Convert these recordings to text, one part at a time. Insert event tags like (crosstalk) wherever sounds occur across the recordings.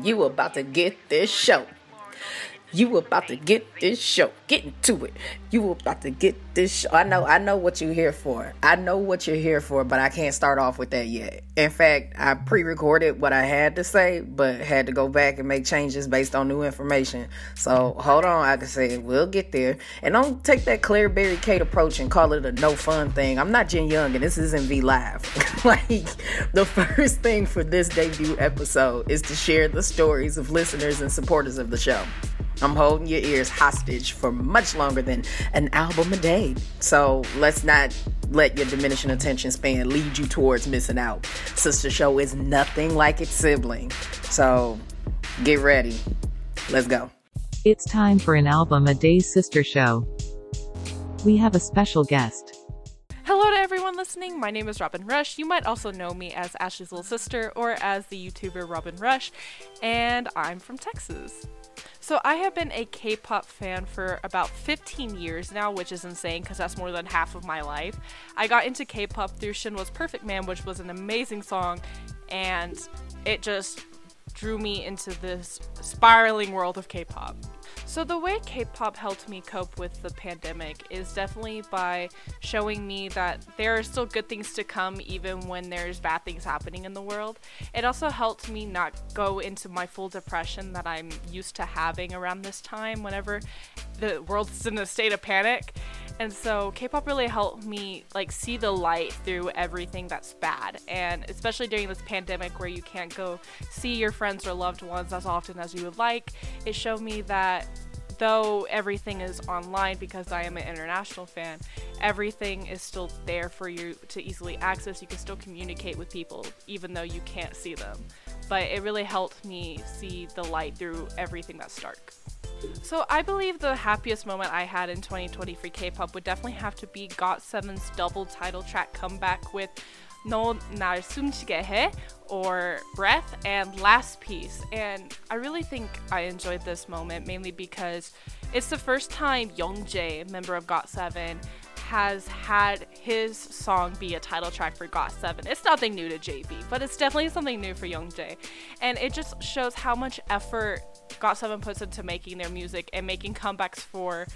You about to get this show. You about to get this show. Get into it. You about to get this show. I know, I know what you're here for. I know what you're here for, but I can't start off with that yet. In fact, I pre-recorded what I had to say, but had to go back and make changes based on new information. So hold on, I can say we'll get there. And don't take that Claire Berry Kate approach and call it a no fun thing. I'm not Jen Young, and this isn't V Live. (laughs) like the first thing for this debut episode is to share the stories of listeners and supporters of the show. I'm holding your ears hostage for much longer than an album a day. So let's not let your diminishing attention span lead you towards missing out. Sister Show is nothing like its sibling. So get ready. Let's go. It's time for an album a day sister show. We have a special guest. Hello to everyone listening. My name is Robin Rush. You might also know me as Ashley's little sister or as the YouTuber Robin Rush, and I'm from Texas. So I have been a K-pop fan for about 15 years now, which is insane because that's more than half of my life. I got into K-pop through Shinhwa's Perfect Man, which was an amazing song, and it just drew me into this spiraling world of K-pop. So, the way K pop helped me cope with the pandemic is definitely by showing me that there are still good things to come even when there's bad things happening in the world. It also helped me not go into my full depression that I'm used to having around this time whenever the world's in a state of panic. And so K-pop really helped me like see the light through everything that's bad. And especially during this pandemic where you can't go see your friends or loved ones as often as you would like, it showed me that though everything is online because I am an international fan, everything is still there for you to easily access. You can still communicate with people even though you can't see them. But it really helped me see the light through everything that's dark. So I believe the happiest moment I had in 2020 for K-pop would definitely have to be GOT7's double title track comeback with No Nar Sumshige or Breath and Last Piece. And I really think I enjoyed this moment mainly because it's the first time Youngjae, member of GOT7, has had his song be a title track for GOT7. It's nothing new to JB, but it's definitely something new for Youngjae. And it just shows how much effort GOT7 puts into making their music and making comebacks for,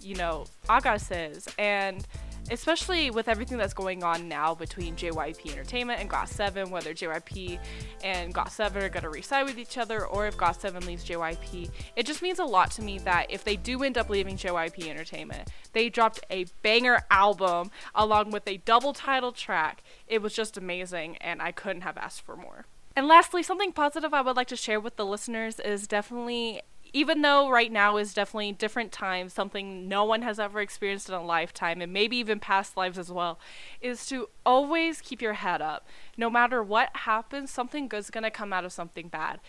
you know, Ahgases. And especially with everything that's going on now between JYP Entertainment and GOT7, whether JYP and GOT7 are going to reside with each other or if GOT7 leaves JYP, it just means a lot to me that if they do end up leaving JYP Entertainment, they dropped a banger album along with a double title track. It was just amazing, and I couldn't have asked for more. And lastly, something positive I would like to share with the listeners is definitely even though right now is definitely different times, something no one has ever experienced in a lifetime, and maybe even past lives as well, is to always keep your head up. No matter what happens, something good's gonna come out of something bad.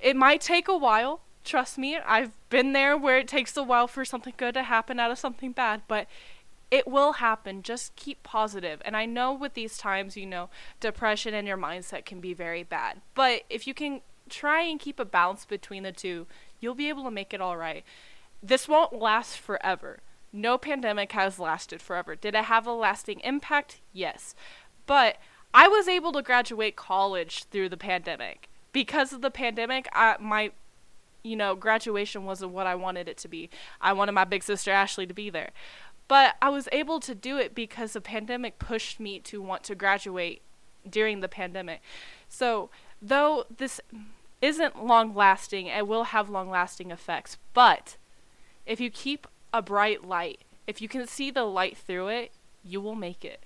It might take a while, trust me. I've been there where it takes a while for something good to happen out of something bad, but it will happen. Just keep positive. And I know with these times, you know, depression and your mindset can be very bad. But if you can try and keep a balance between the two, you'll be able to make it all right. This won't last forever. No pandemic has lasted forever. Did it have a lasting impact? Yes. But I was able to graduate college through the pandemic. Because of the pandemic, I, my you know, graduation wasn't what I wanted it to be. I wanted my big sister Ashley to be there. But I was able to do it because the pandemic pushed me to want to graduate during the pandemic. So, though this isn't long lasting, it will have long lasting effects. But if you keep a bright light, if you can see the light through it, you will make it.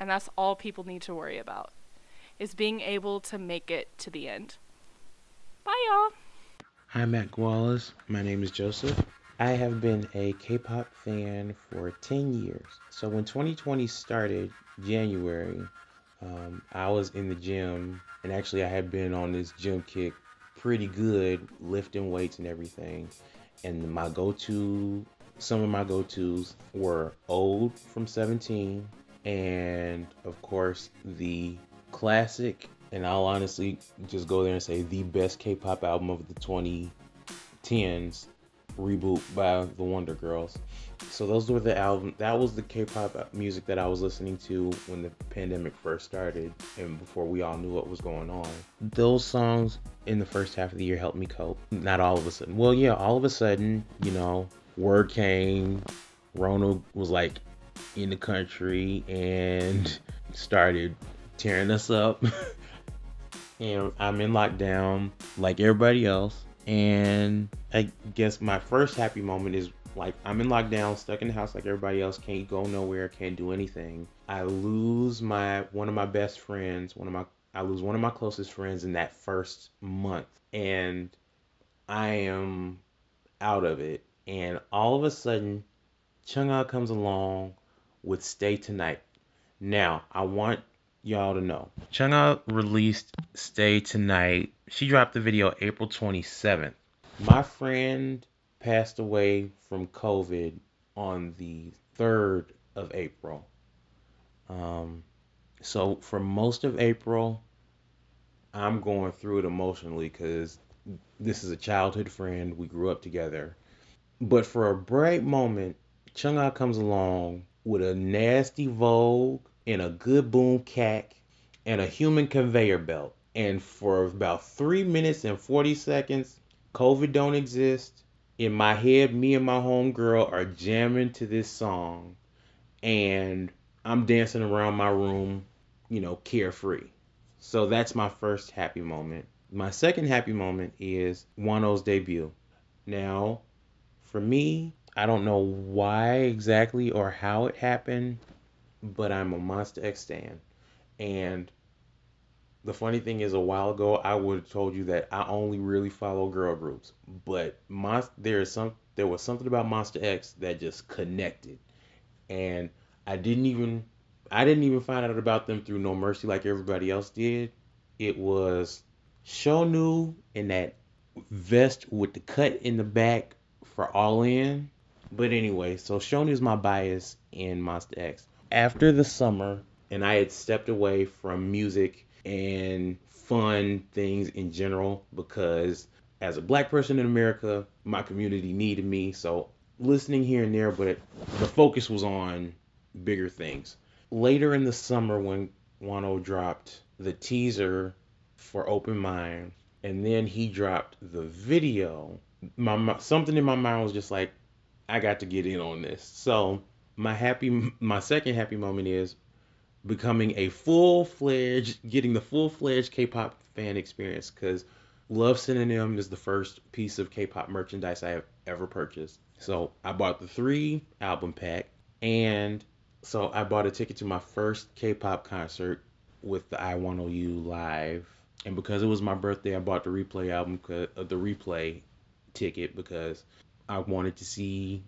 And that's all people need to worry about is being able to make it to the end. Bye y'all. Hi Matt Wallace. My name is Joseph. I have been a K-pop fan for 10 years. So when 2020 started, January, um, I was in the gym, and actually I had been on this gym kick pretty good, lifting weights and everything. And my go-to, some of my go-tos were Old from 17, and of course the classic. And I'll honestly just go there and say the best K-pop album of the 2010s, reboot by the Wonder Girls. So those were the album. That was the K-pop music that I was listening to when the pandemic first started and before we all knew what was going on. Those songs in the first half of the year helped me cope. Not all of a sudden. Well, yeah, all of a sudden, you know, word came. Ronald was like in the country and (laughs) started tearing us up. (laughs) and I'm in lockdown like everybody else. And I guess my first happy moment is like I'm in lockdown, stuck in the house like everybody else, can't go nowhere, can't do anything. I lose my one of my best friends, one of my I lose one of my closest friends in that first month, and I am out of it. And all of a sudden, Chungha ah comes along with Stay Tonight. Now, I want y'all to know. Chungha released Stay Tonight. She dropped the video April 27th. My friend passed away from COVID on the 3rd of April. Um, so for most of April, I'm going through it emotionally because this is a childhood friend. We grew up together. But for a bright moment, Chungha comes along with a nasty Vogue and a good boom cack and a human conveyor belt. And for about three minutes and 40 seconds, COVID don't exist. In my head, me and my homegirl are jamming to this song. And I'm dancing around my room, you know, carefree. So that's my first happy moment. My second happy moment is Wonho's debut. Now, for me, I don't know why exactly or how it happened, but I'm a Monsta X stan. And the funny thing is, a while ago, I would have told you that I only really follow girl groups, but Monst- there is some there was something about Monsta X that just connected, and I didn't even I didn't even find out about them through No Mercy like everybody else did. It was Shownu in that vest with the cut in the back for All In but anyway, so Shownu is my bias in Monsta X. After the summer, and I had stepped away from music and fun things in general because as a black person in America, my community needed me. So listening here and there, but the focus was on bigger things. Later in the summer, when Wonho dropped the teaser for Open Mind, and then he dropped the video, my something in my mind was just like, I got to get in on this. So my happy, my second happy moment is becoming a full fledged, getting the full fledged K-pop fan experience because Love Synonym is the first piece of K-pop merchandise I have ever purchased. So I bought the three album pack, and so I bought a ticket to my first K-pop concert with the I Want You live. And because it was my birthday, I bought the replay album, uh, the replay ticket because I wanted to see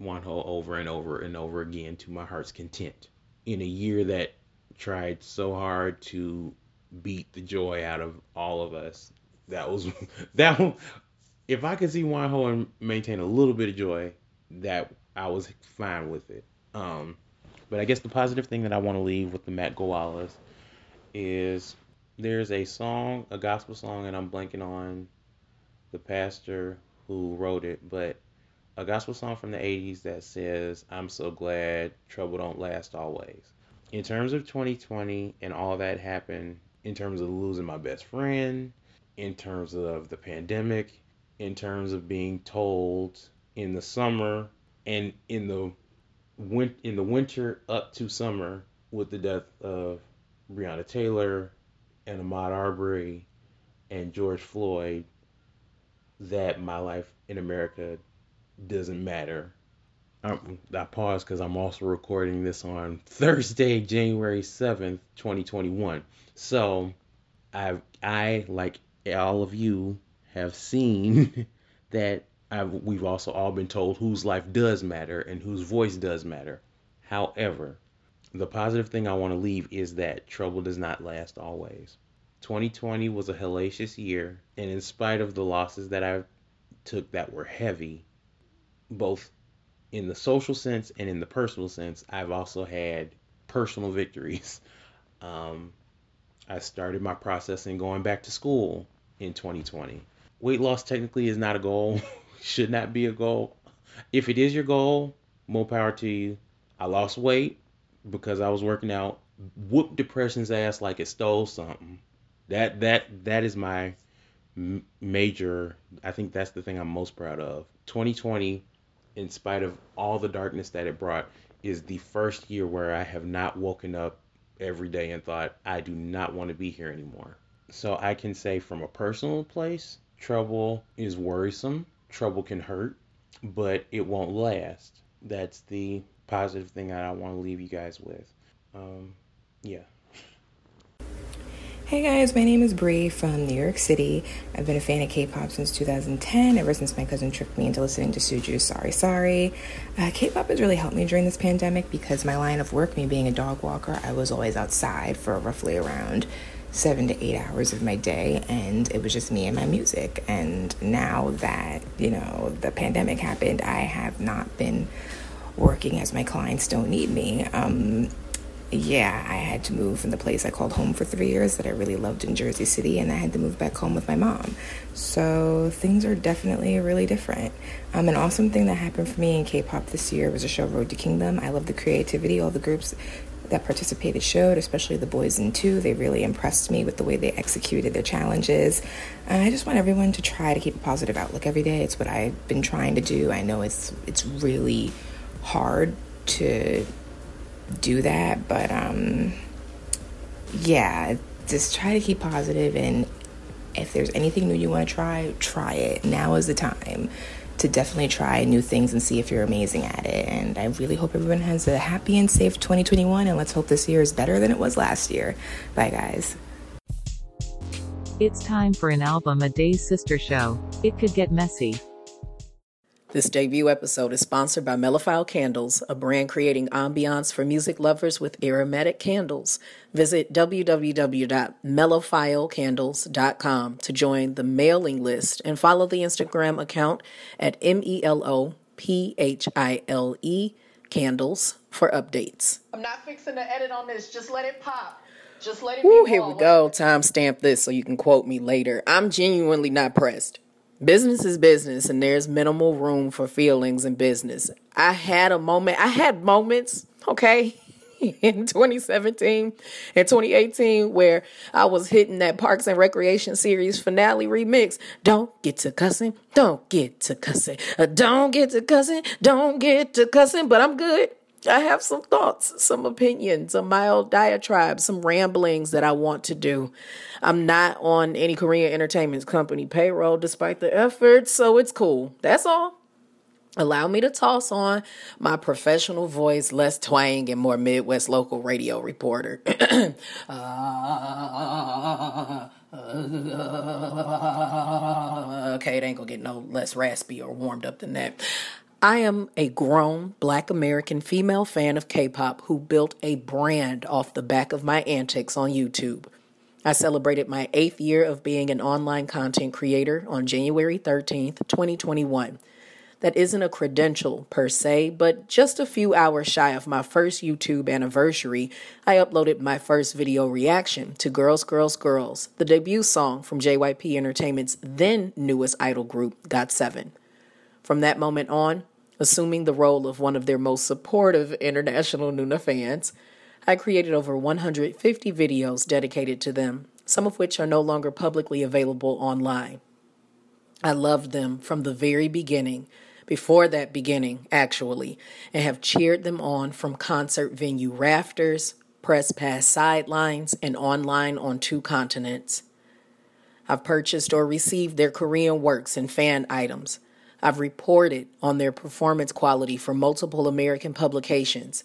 Wonho over and over and over again to my heart's content. In a year that tried so hard to beat the joy out of all of us, that was (laughs) that. If I could see Wonho and maintain a little bit of joy, that I was fine with it. Um, but I guess the positive thing that I want to leave with the Matt Gowalas is there's a song, a gospel song, and I'm blanking on the pastor who wrote it, but a gospel song from the 80s that says, I'm so glad trouble don't last always. In terms of 2020 and all that happened, in terms of losing my best friend, in terms of the pandemic, in terms of being told in the summer and in the win- in the winter up to summer with the death of Breonna Taylor and Ahmaud Arbery and George Floyd that my life in America doesn't matter. I'm, I pause because I'm also recording this on Thursday, January 7th, 2021. So I, I like all of you, have seen (laughs) that I've, we've also all been told whose life does matter and whose voice does matter. However, the positive thing I want to leave is that trouble does not last always. 2020 was a hellacious year, and in spite of the losses that I took that were heavy, both in the social sense and in the personal sense, I've also had personal victories. (laughs) Um, I started my process in going back to school in 2020. Weight loss technically is not a goal, (laughs) should not be a goal. If it is your goal, more power to you. I lost weight because I was working out, Whoop depression's ass like it stole something that that that is my major. I think that's the thing I'm most proud of. 2020, in spite of all the darkness that it brought, is the first year where I have not woken up every day and thought, I do not want to be here anymore. So I can say from a personal place, trouble is worrisome. Trouble can hurt, but it won't last. That's the positive thing that I want to leave you guys with. Um, yeah. Hey guys, my name is Bree from New York City. I've been a fan of K-pop since 2010, ever since my cousin tricked me into listening to Suju. Sorry, sorry. Uh, K-pop has really helped me during this pandemic because my line of work, me being a dog walker, I was always outside for roughly around seven to eight hours of my day, and it was just me and my music. And now that you know the pandemic happened, I have not been working as my clients don't need me. Um, yeah, I had to move from the place I called home for three years that I really loved in Jersey City, and I had to move back home with my mom. So things are definitely really different. Um, an awesome thing that happened for me in K-pop this year was a show Road to Kingdom. I love the creativity. All the groups that participated showed, especially the Boyz in two. They really impressed me with the way they executed their challenges. And I just want everyone to try to keep a positive outlook every day. It's what I've been trying to do. I know it's it's really hard to do that. But um, yeah, just try to keep positive and if there's anything new you want to try, try it. Now is the time to definitely try new things and see if you're amazing at it. And I really hope everyone has a happy and safe 2021. And let's hope this year is better than it was last year. Bye, guys. It's time for an album a day's sister show. It could get messy. This debut episode is sponsored by Melophile Candles, a brand creating ambiance for music lovers with aromatic candles. Visit www.melophilecandles.com to join the mailing list and follow the Instagram account at M E L O P H I L E candles for updates. I'm not fixing to edit on this, just let it pop. Just let it Ooh, here we go. Timestamp this so you can quote me later. I'm genuinely not pressed business is business and there's minimal room for feelings in business. I had a moment, I had moments, okay, (laughs) in 2017 and 2018 where I was hitting that Parks and Recreation series finale remix. Don't get to cussing, don't get to cussing, uh, don't get to cussing, don't get to cussing, but I'm good. I have some thoughts, some opinions, a mild diatribe, some ramblings that I want to do. I'm not on any Korean entertainment company payroll despite the effort, so it's cool. That's all. Allow me to toss on my professional voice, less twang and more Midwest local radio reporter. (clears throat) okay, it ain't gonna get no less raspy or warmed up than that. I am a grown black American female fan of K pop who built a brand off the back of my antics on YouTube. I celebrated my eighth year of being an online content creator on January 13th, 2021. That isn't a credential per se, but just a few hours shy of my first YouTube anniversary, I uploaded my first video reaction to Girls, Girls, Girls, the debut song from JYP Entertainment's then newest idol group, GOT7. From that moment on, assuming the role of one of their most supportive international Nuna fans, I created over 150 videos dedicated to them, some of which are no longer publicly available online. I loved them from the very beginning, before that beginning, actually, and have cheered them on from concert venue rafters, press pass sidelines, and online on two continents. I've purchased or received their Korean works and fan items I've reported on their performance quality for multiple American publications,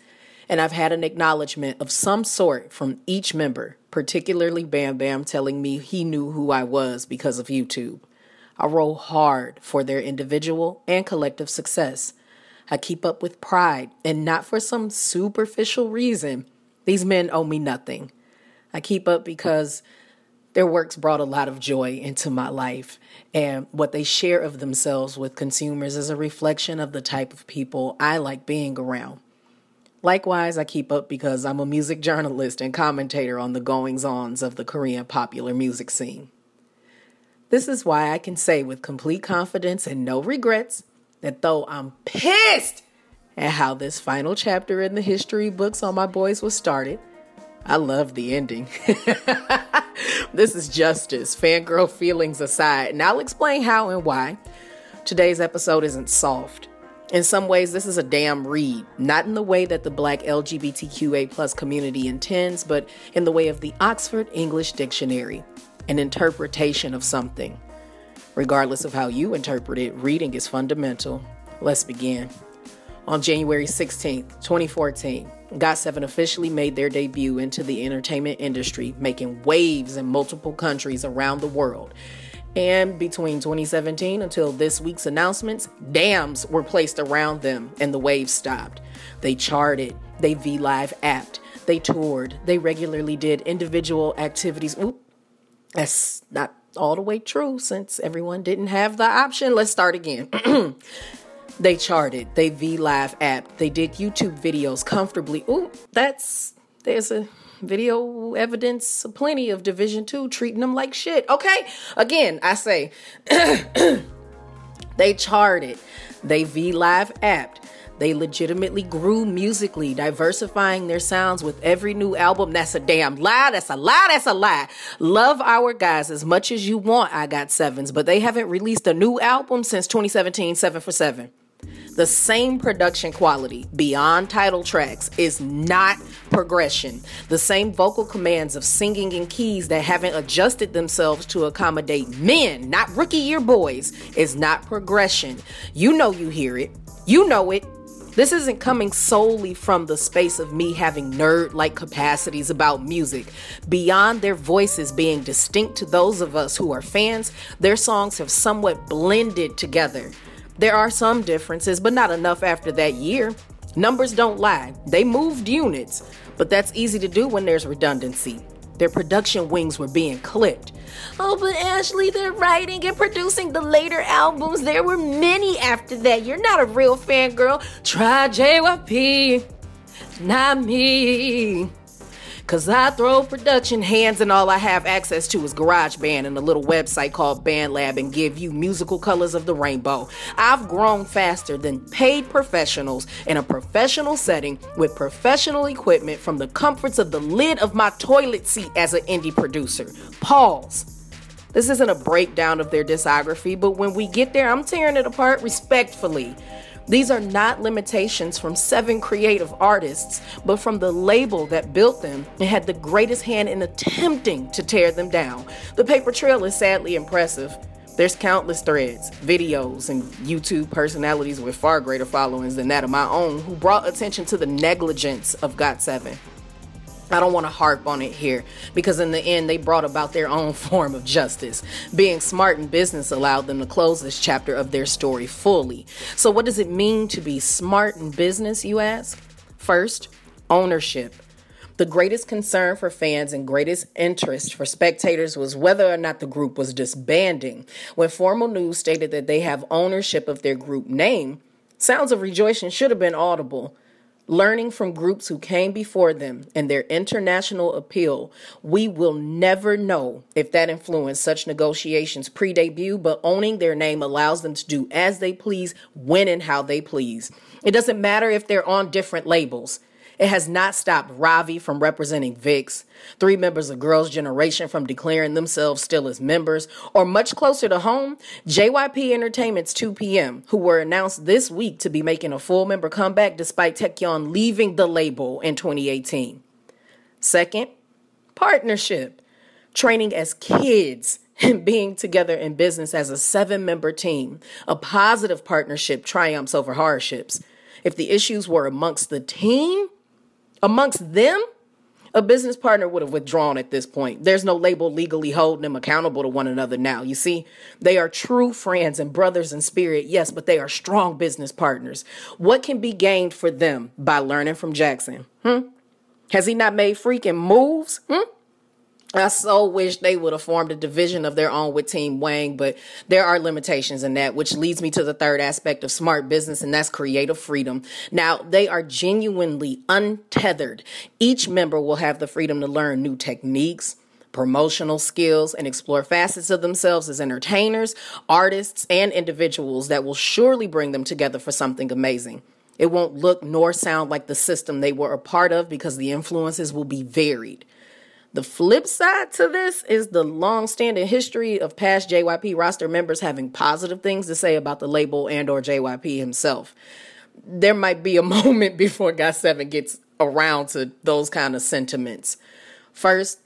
and I've had an acknowledgement of some sort from each member, particularly Bam Bam telling me he knew who I was because of YouTube. I roll hard for their individual and collective success. I keep up with pride, and not for some superficial reason. These men owe me nothing. I keep up because their works brought a lot of joy into my life, and what they share of themselves with consumers is a reflection of the type of people I like being around. Likewise, I keep up because I'm a music journalist and commentator on the goings ons of the Korean popular music scene. This is why I can say with complete confidence and no regrets that though I'm pissed at how this final chapter in the history books on my boys was started, I love the ending. (laughs) this is justice, fangirl feelings aside, and I'll explain how and why. Today's episode isn't soft. In some ways, this is a damn read, not in the way that the black LGBTQA plus community intends, but in the way of the Oxford English Dictionary, an interpretation of something. Regardless of how you interpret it, reading is fundamental. Let's begin. On January 16th, 2014, GOT7 officially made their debut into the entertainment industry, making waves in multiple countries around the world. And between 2017 until this week's announcements, dams were placed around them and the waves stopped. They charted, they V Live apped, they toured, they regularly did individual activities. Oop, that's not all the way true since everyone didn't have the option. Let's start again. (clears throat) they charted, they V Live app, they did YouTube videos comfortably. Ooh, that's there's a video evidence plenty of division 2 treating them like shit okay again i say (clears throat) they charted they v live apped they legitimately grew musically, diversifying their sounds with every new album. That's a damn lie. That's a lie. That's a lie. Love our guys as much as you want. I got sevens, but they haven't released a new album since 2017, seven for seven. The same production quality beyond title tracks is not progression. The same vocal commands of singing in keys that haven't adjusted themselves to accommodate men, not rookie year boys, is not progression. You know you hear it. You know it. This isn't coming solely from the space of me having nerd like capacities about music. Beyond their voices being distinct to those of us who are fans, their songs have somewhat blended together. There are some differences, but not enough after that year. Numbers don't lie, they moved units, but that's easy to do when there's redundancy. Their production wings were being clipped. Oh, but Ashley, they're writing and producing the later albums. There were many after that. You're not a real fangirl. Try JYP, not me. Cause I throw production hands and all I have access to is GarageBand and a little website called BandLab and give you musical colors of the rainbow. I've grown faster than paid professionals in a professional setting with professional equipment from the comforts of the lid of my toilet seat as an indie producer. Pause. This isn't a breakdown of their discography, but when we get there, I'm tearing it apart respectfully. These are not limitations from seven creative artists, but from the label that built them and had the greatest hand in attempting to tear them down. The paper trail is sadly impressive. There's countless threads, videos, and YouTube personalities with far greater followings than that of my own who brought attention to the negligence of GOT7. I don't want to harp on it here because in the end they brought about their own (laughs) form of justice. Being smart in business allowed them to close this chapter of their story fully. So what does it mean to be smart in business, you ask? First, ownership. The greatest concern for fans and greatest interest for spectators was whether or not the group was disbanding. When formal news stated that they have ownership of their group name, sounds of rejoicing should have been audible. Learning from groups who came before them and their international appeal, we will never know if that influenced such negotiations pre debut, but owning their name allows them to do as they please, when and how they please. It doesn't matter if they're on different labels. It has not stopped Ravi from representing VIXX, three members of Girls' Generation from declaring themselves still as members, or much closer to home, JYP Entertainment's 2PM, who were announced this week to be making a full member comeback despite Taecyeon leaving the label in 2018. Second, partnership. Training as kids and being together in business as a seven member team. A positive partnership triumphs over hardships. If the issues were amongst the team, amongst them, a business partner would have withdrawn at this point. There's no label legally holding them accountable to one another now. You see, they are true friends and brothers in spirit, yes, but they are strong business partners. What can be gained for them by learning from Jackson? Hmm? Has he not made freaking moves? Hmm? I so wish they would have formed a division of their own with Team Wang, but there are limitations in that, which leads me to the third aspect of smart business, and that's creative freedom. Now, they are genuinely untethered. Each member will have the freedom to learn new techniques, promotional skills, and explore facets of themselves as entertainers, artists, and individuals that will surely bring them together for something amazing. It won't look nor sound like the system they were a part of because the influences will be varied. The flip side to this is the long-standing history of past JYP roster members having positive things to say about the label and or JYP himself. There might be a (laughs) moment before GOT7 gets around to those kind of sentiments. First,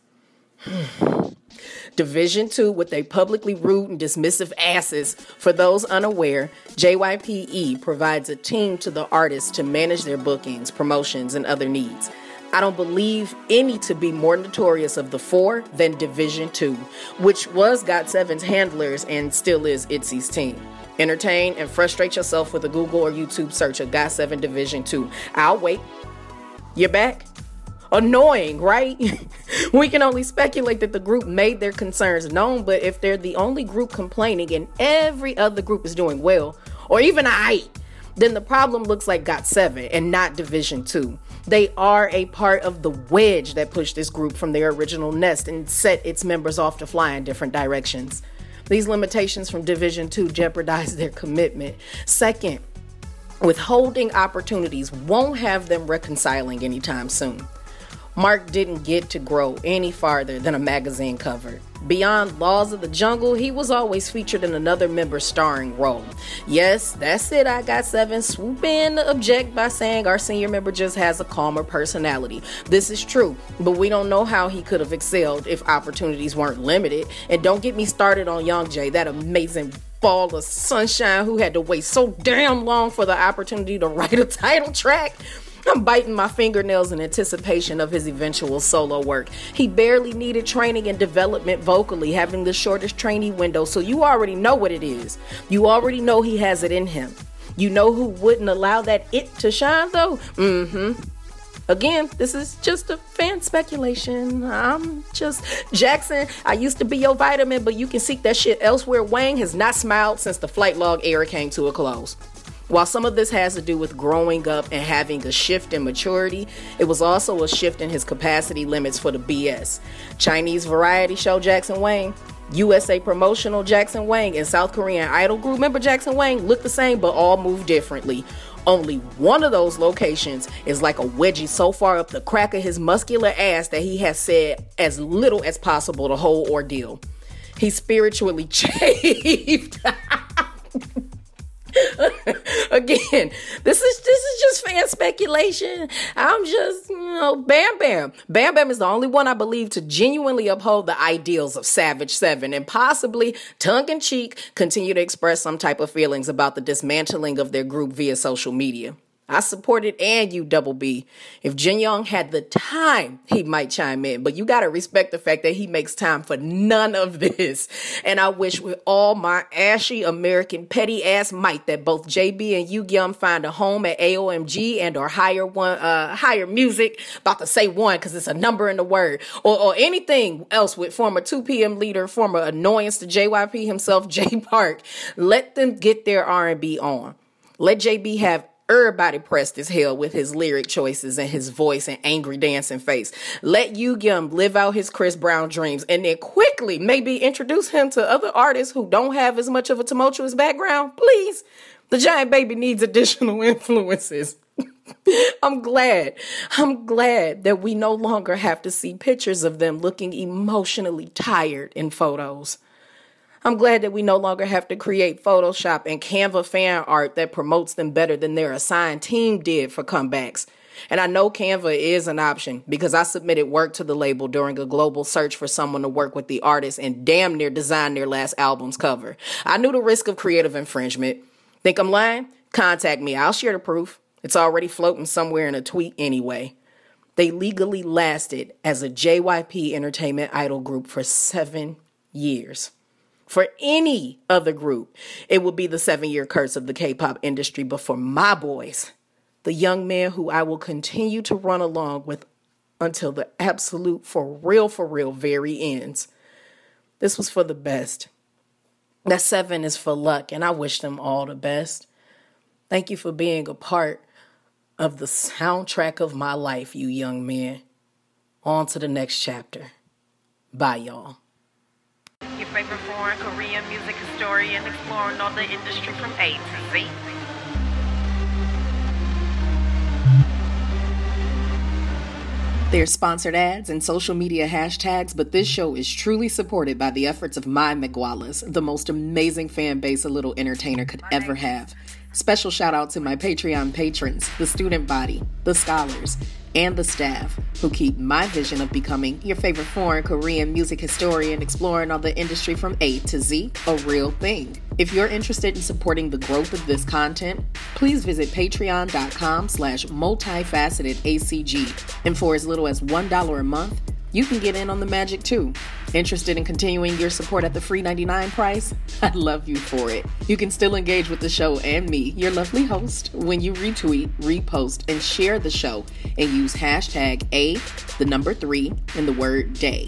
Division 2 with a publicly rude and dismissive asses. For those unaware, JYPE provides a team to the artists to manage their bookings, promotions, and other needs. I don't believe any to be more notorious of the four than Division 2, which was GOT7's handlers and still is ITZY's team. Entertain and frustrate yourself with a Google or YouTube search of GOT7 Division 2. I'll wait. You're back? Annoying, right? (laughs) we can only speculate that the group made their concerns known, but if they're the only group complaining and every other group is doing well, or even I, then the problem looks like GOT7 and not Division 2. They are a part of the wedge that pushed this group from their original nest and set its members off to fly in different directions. These limitations from Division 2 jeopardize their commitment. Second, withholding opportunities won't have them reconciling anytime soon. Mark didn't get to grow any farther than a magazine cover. Beyond Laws of the Jungle, he was always featured in another member's starring role. Yes, that's it, I GOT7. Swoop in to object by saying our senior member just has a calmer personality. This is true, but we don't know how he could have excelled if opportunities weren't limited. And don't get me started on Youngjae, that amazing ball of sunshine who had to wait so damn long for the opportunity to write a title track. I'm biting my fingernails in anticipation of his eventual solo work. He barely needed training and development vocally, having the shortest training window, so you already know what it is. You already know he has it in him. You know who wouldn't allow that it to shine though? Mm hmm. Again, this is just a fan speculation. I'm just Jackson. I used to be your vitamin, but you can seek that shit elsewhere. Wang has not smiled since the flight log era came to a close. While some of this has to do with growing up and having a shift in maturity, it was also a shift in his capacity limits for the BS. Chinese variety show Jackson Wang, USA promotional Jackson Wang, and South Korean idol group member Jackson Wang look the same but all move differently. Only one of those locations is like a wedgie so far up the crack of his muscular ass that he has said as little as possible the whole ordeal. He's spiritually (laughs) chafed. (laughs) (laughs) Again, this is this is just fan speculation. I'm just, you know, Bam Bam. Bam Bam is the only one I believe to genuinely uphold the ideals of Savage Seven and possibly tongue in cheek continue to express some type of feelings about the dismantling of their group via social media. I support it and you double B. If Jin Young had the time, he might chime in, but you got to respect the fact that he makes time for none of this. And I wish with all my ashy American petty ass might that both JB and Yugyeom find a home at AOMG and or higher one, uh, higher music. About to say one because it's a number in the word or, or anything else with former 2 p.m. leader, former annoyance to JYP himself, (laughs) Jay Park. Let them get their R&B on. Let JB have Everybody pressed as hell with his lyric choices and his voice and angry dancing face. Let Yugyeom live out his Chris Brown dreams and then quickly maybe introduce him to other artists who don't have as much of a tumultuous background. Please. The giant baby needs additional (laughs) influences. (laughs) I'm glad. I'm glad that we no longer have to see pictures of them looking emotionally tired in photos. I'm glad that we no longer have to create Photoshop and Canva fan art that promotes them better than their assigned team did for comebacks. And I know Canva is an option because I submitted work to the label during a global search for someone to work with the artist and damn near design their last album's cover. I knew the risk of creative infringement. Think I'm lying? Contact me. I'll share the proof. It's already floating somewhere in a tweet anyway. They legally lasted as a JYP entertainment idol group for seven years for any other group, it would be the seven year curse of the K pop industry. But for my boys, the young men who I will continue to run along with until the absolute, for real, for real, very ends, this was for the best. That seven is for luck, and I wish them all the best. Thank you for being a part of the soundtrack of my life, you young men. On to the next chapter. Bye, y'all favorite foreign Korean music historian exploring all the industry from A to Z. There's sponsored ads and social media hashtags, but this show is truly supported by the efforts of my Migualas, the most amazing fan base a little entertainer could ever have. Special shout out to my Patreon patrons, the student body, the scholars, and the staff who keep my vision of becoming your favorite foreign Korean music historian exploring all the industry from A to Z a real thing. If you're interested in supporting the growth of this content, please visit patreon.com slash multifaceted ACG. And for as little as $1 a month, you can get in on the magic too. Interested in continuing your support at the free 99 price? (laughs) I'd love you for it. You can still engage with the show and me, your lovely host, when you retweet, repost, and share the show and use hashtag A, the number three, and the word day.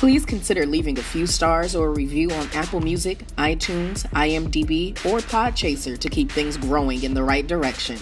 Please consider leaving a few stars or a review on Apple Music, iTunes, IMDb, or Podchaser to keep things growing in the right direction.